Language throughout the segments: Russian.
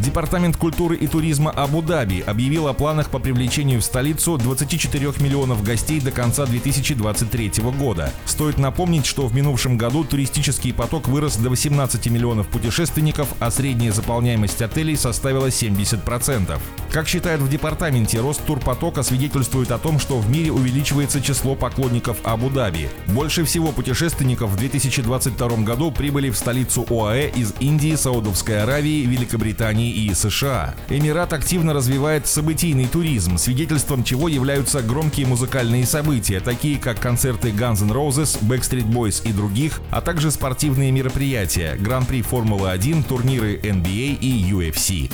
Департамент культуры и туризма Абу-Даби объявил о планах по привлечению в столицу 24 миллионов гостей до конца 2023 года. Стоит напомнить, что в минувшем году туристический поток вырос до 18 миллионов путешественников, а средняя заполняемость отелей составила 70%. Как считают в департаменте, рост турпотока свидетельствует о том, что в мире увеличивается число поклонников Абу-Даби. Больше всего путешественников в 2022 году прибыли в столицу ОАЭ из Индии, Саудовской Аравии, Великобритании и США. Эмират активно развивает событийный туризм, свидетельством чего являются громкие музыкальные события, такие как концерты Guns N' Roses, Backstreet Boys и других, а также спортивные мероприятия, Гран-при Формулы-1, турниры NBA и UFC.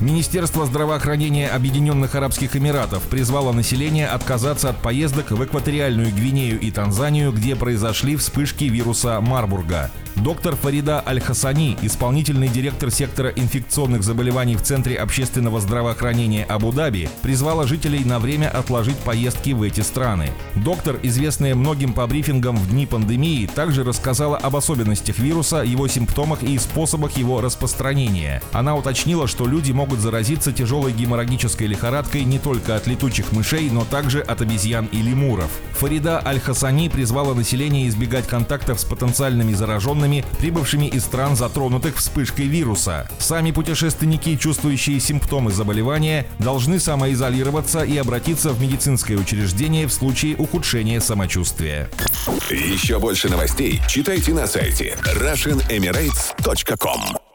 Министерство здравоохранения Объединенных Арабских Эмиратов призвало население отказаться от поездок в экваториальную Гвинею и Танзанию, где произошли вспышки вируса Марбурга. Доктор Фарида Аль-Хасани, исполнительный директор сектора инфекционных заболеваний в Центре общественного здравоохранения Абу-Даби, призвала жителей на время отложить поездки в эти страны. Доктор, известная многим по брифингам в дни пандемии, также рассказала об особенностях вируса, его симптомах и способах его распространения. Она уточнила, что люди могут заразиться тяжелой геморрагической лихорадкой не только от летучих мышей, но также от обезьян и лемуров. Фарида Аль-Хасани призвала население избегать контактов с потенциальными зараженными зараженными, прибывшими из стран, затронутых вспышкой вируса. Сами путешественники, чувствующие симптомы заболевания, должны самоизолироваться и обратиться в медицинское учреждение в случае ухудшения самочувствия. Еще больше новостей читайте на сайте RussianEmirates.com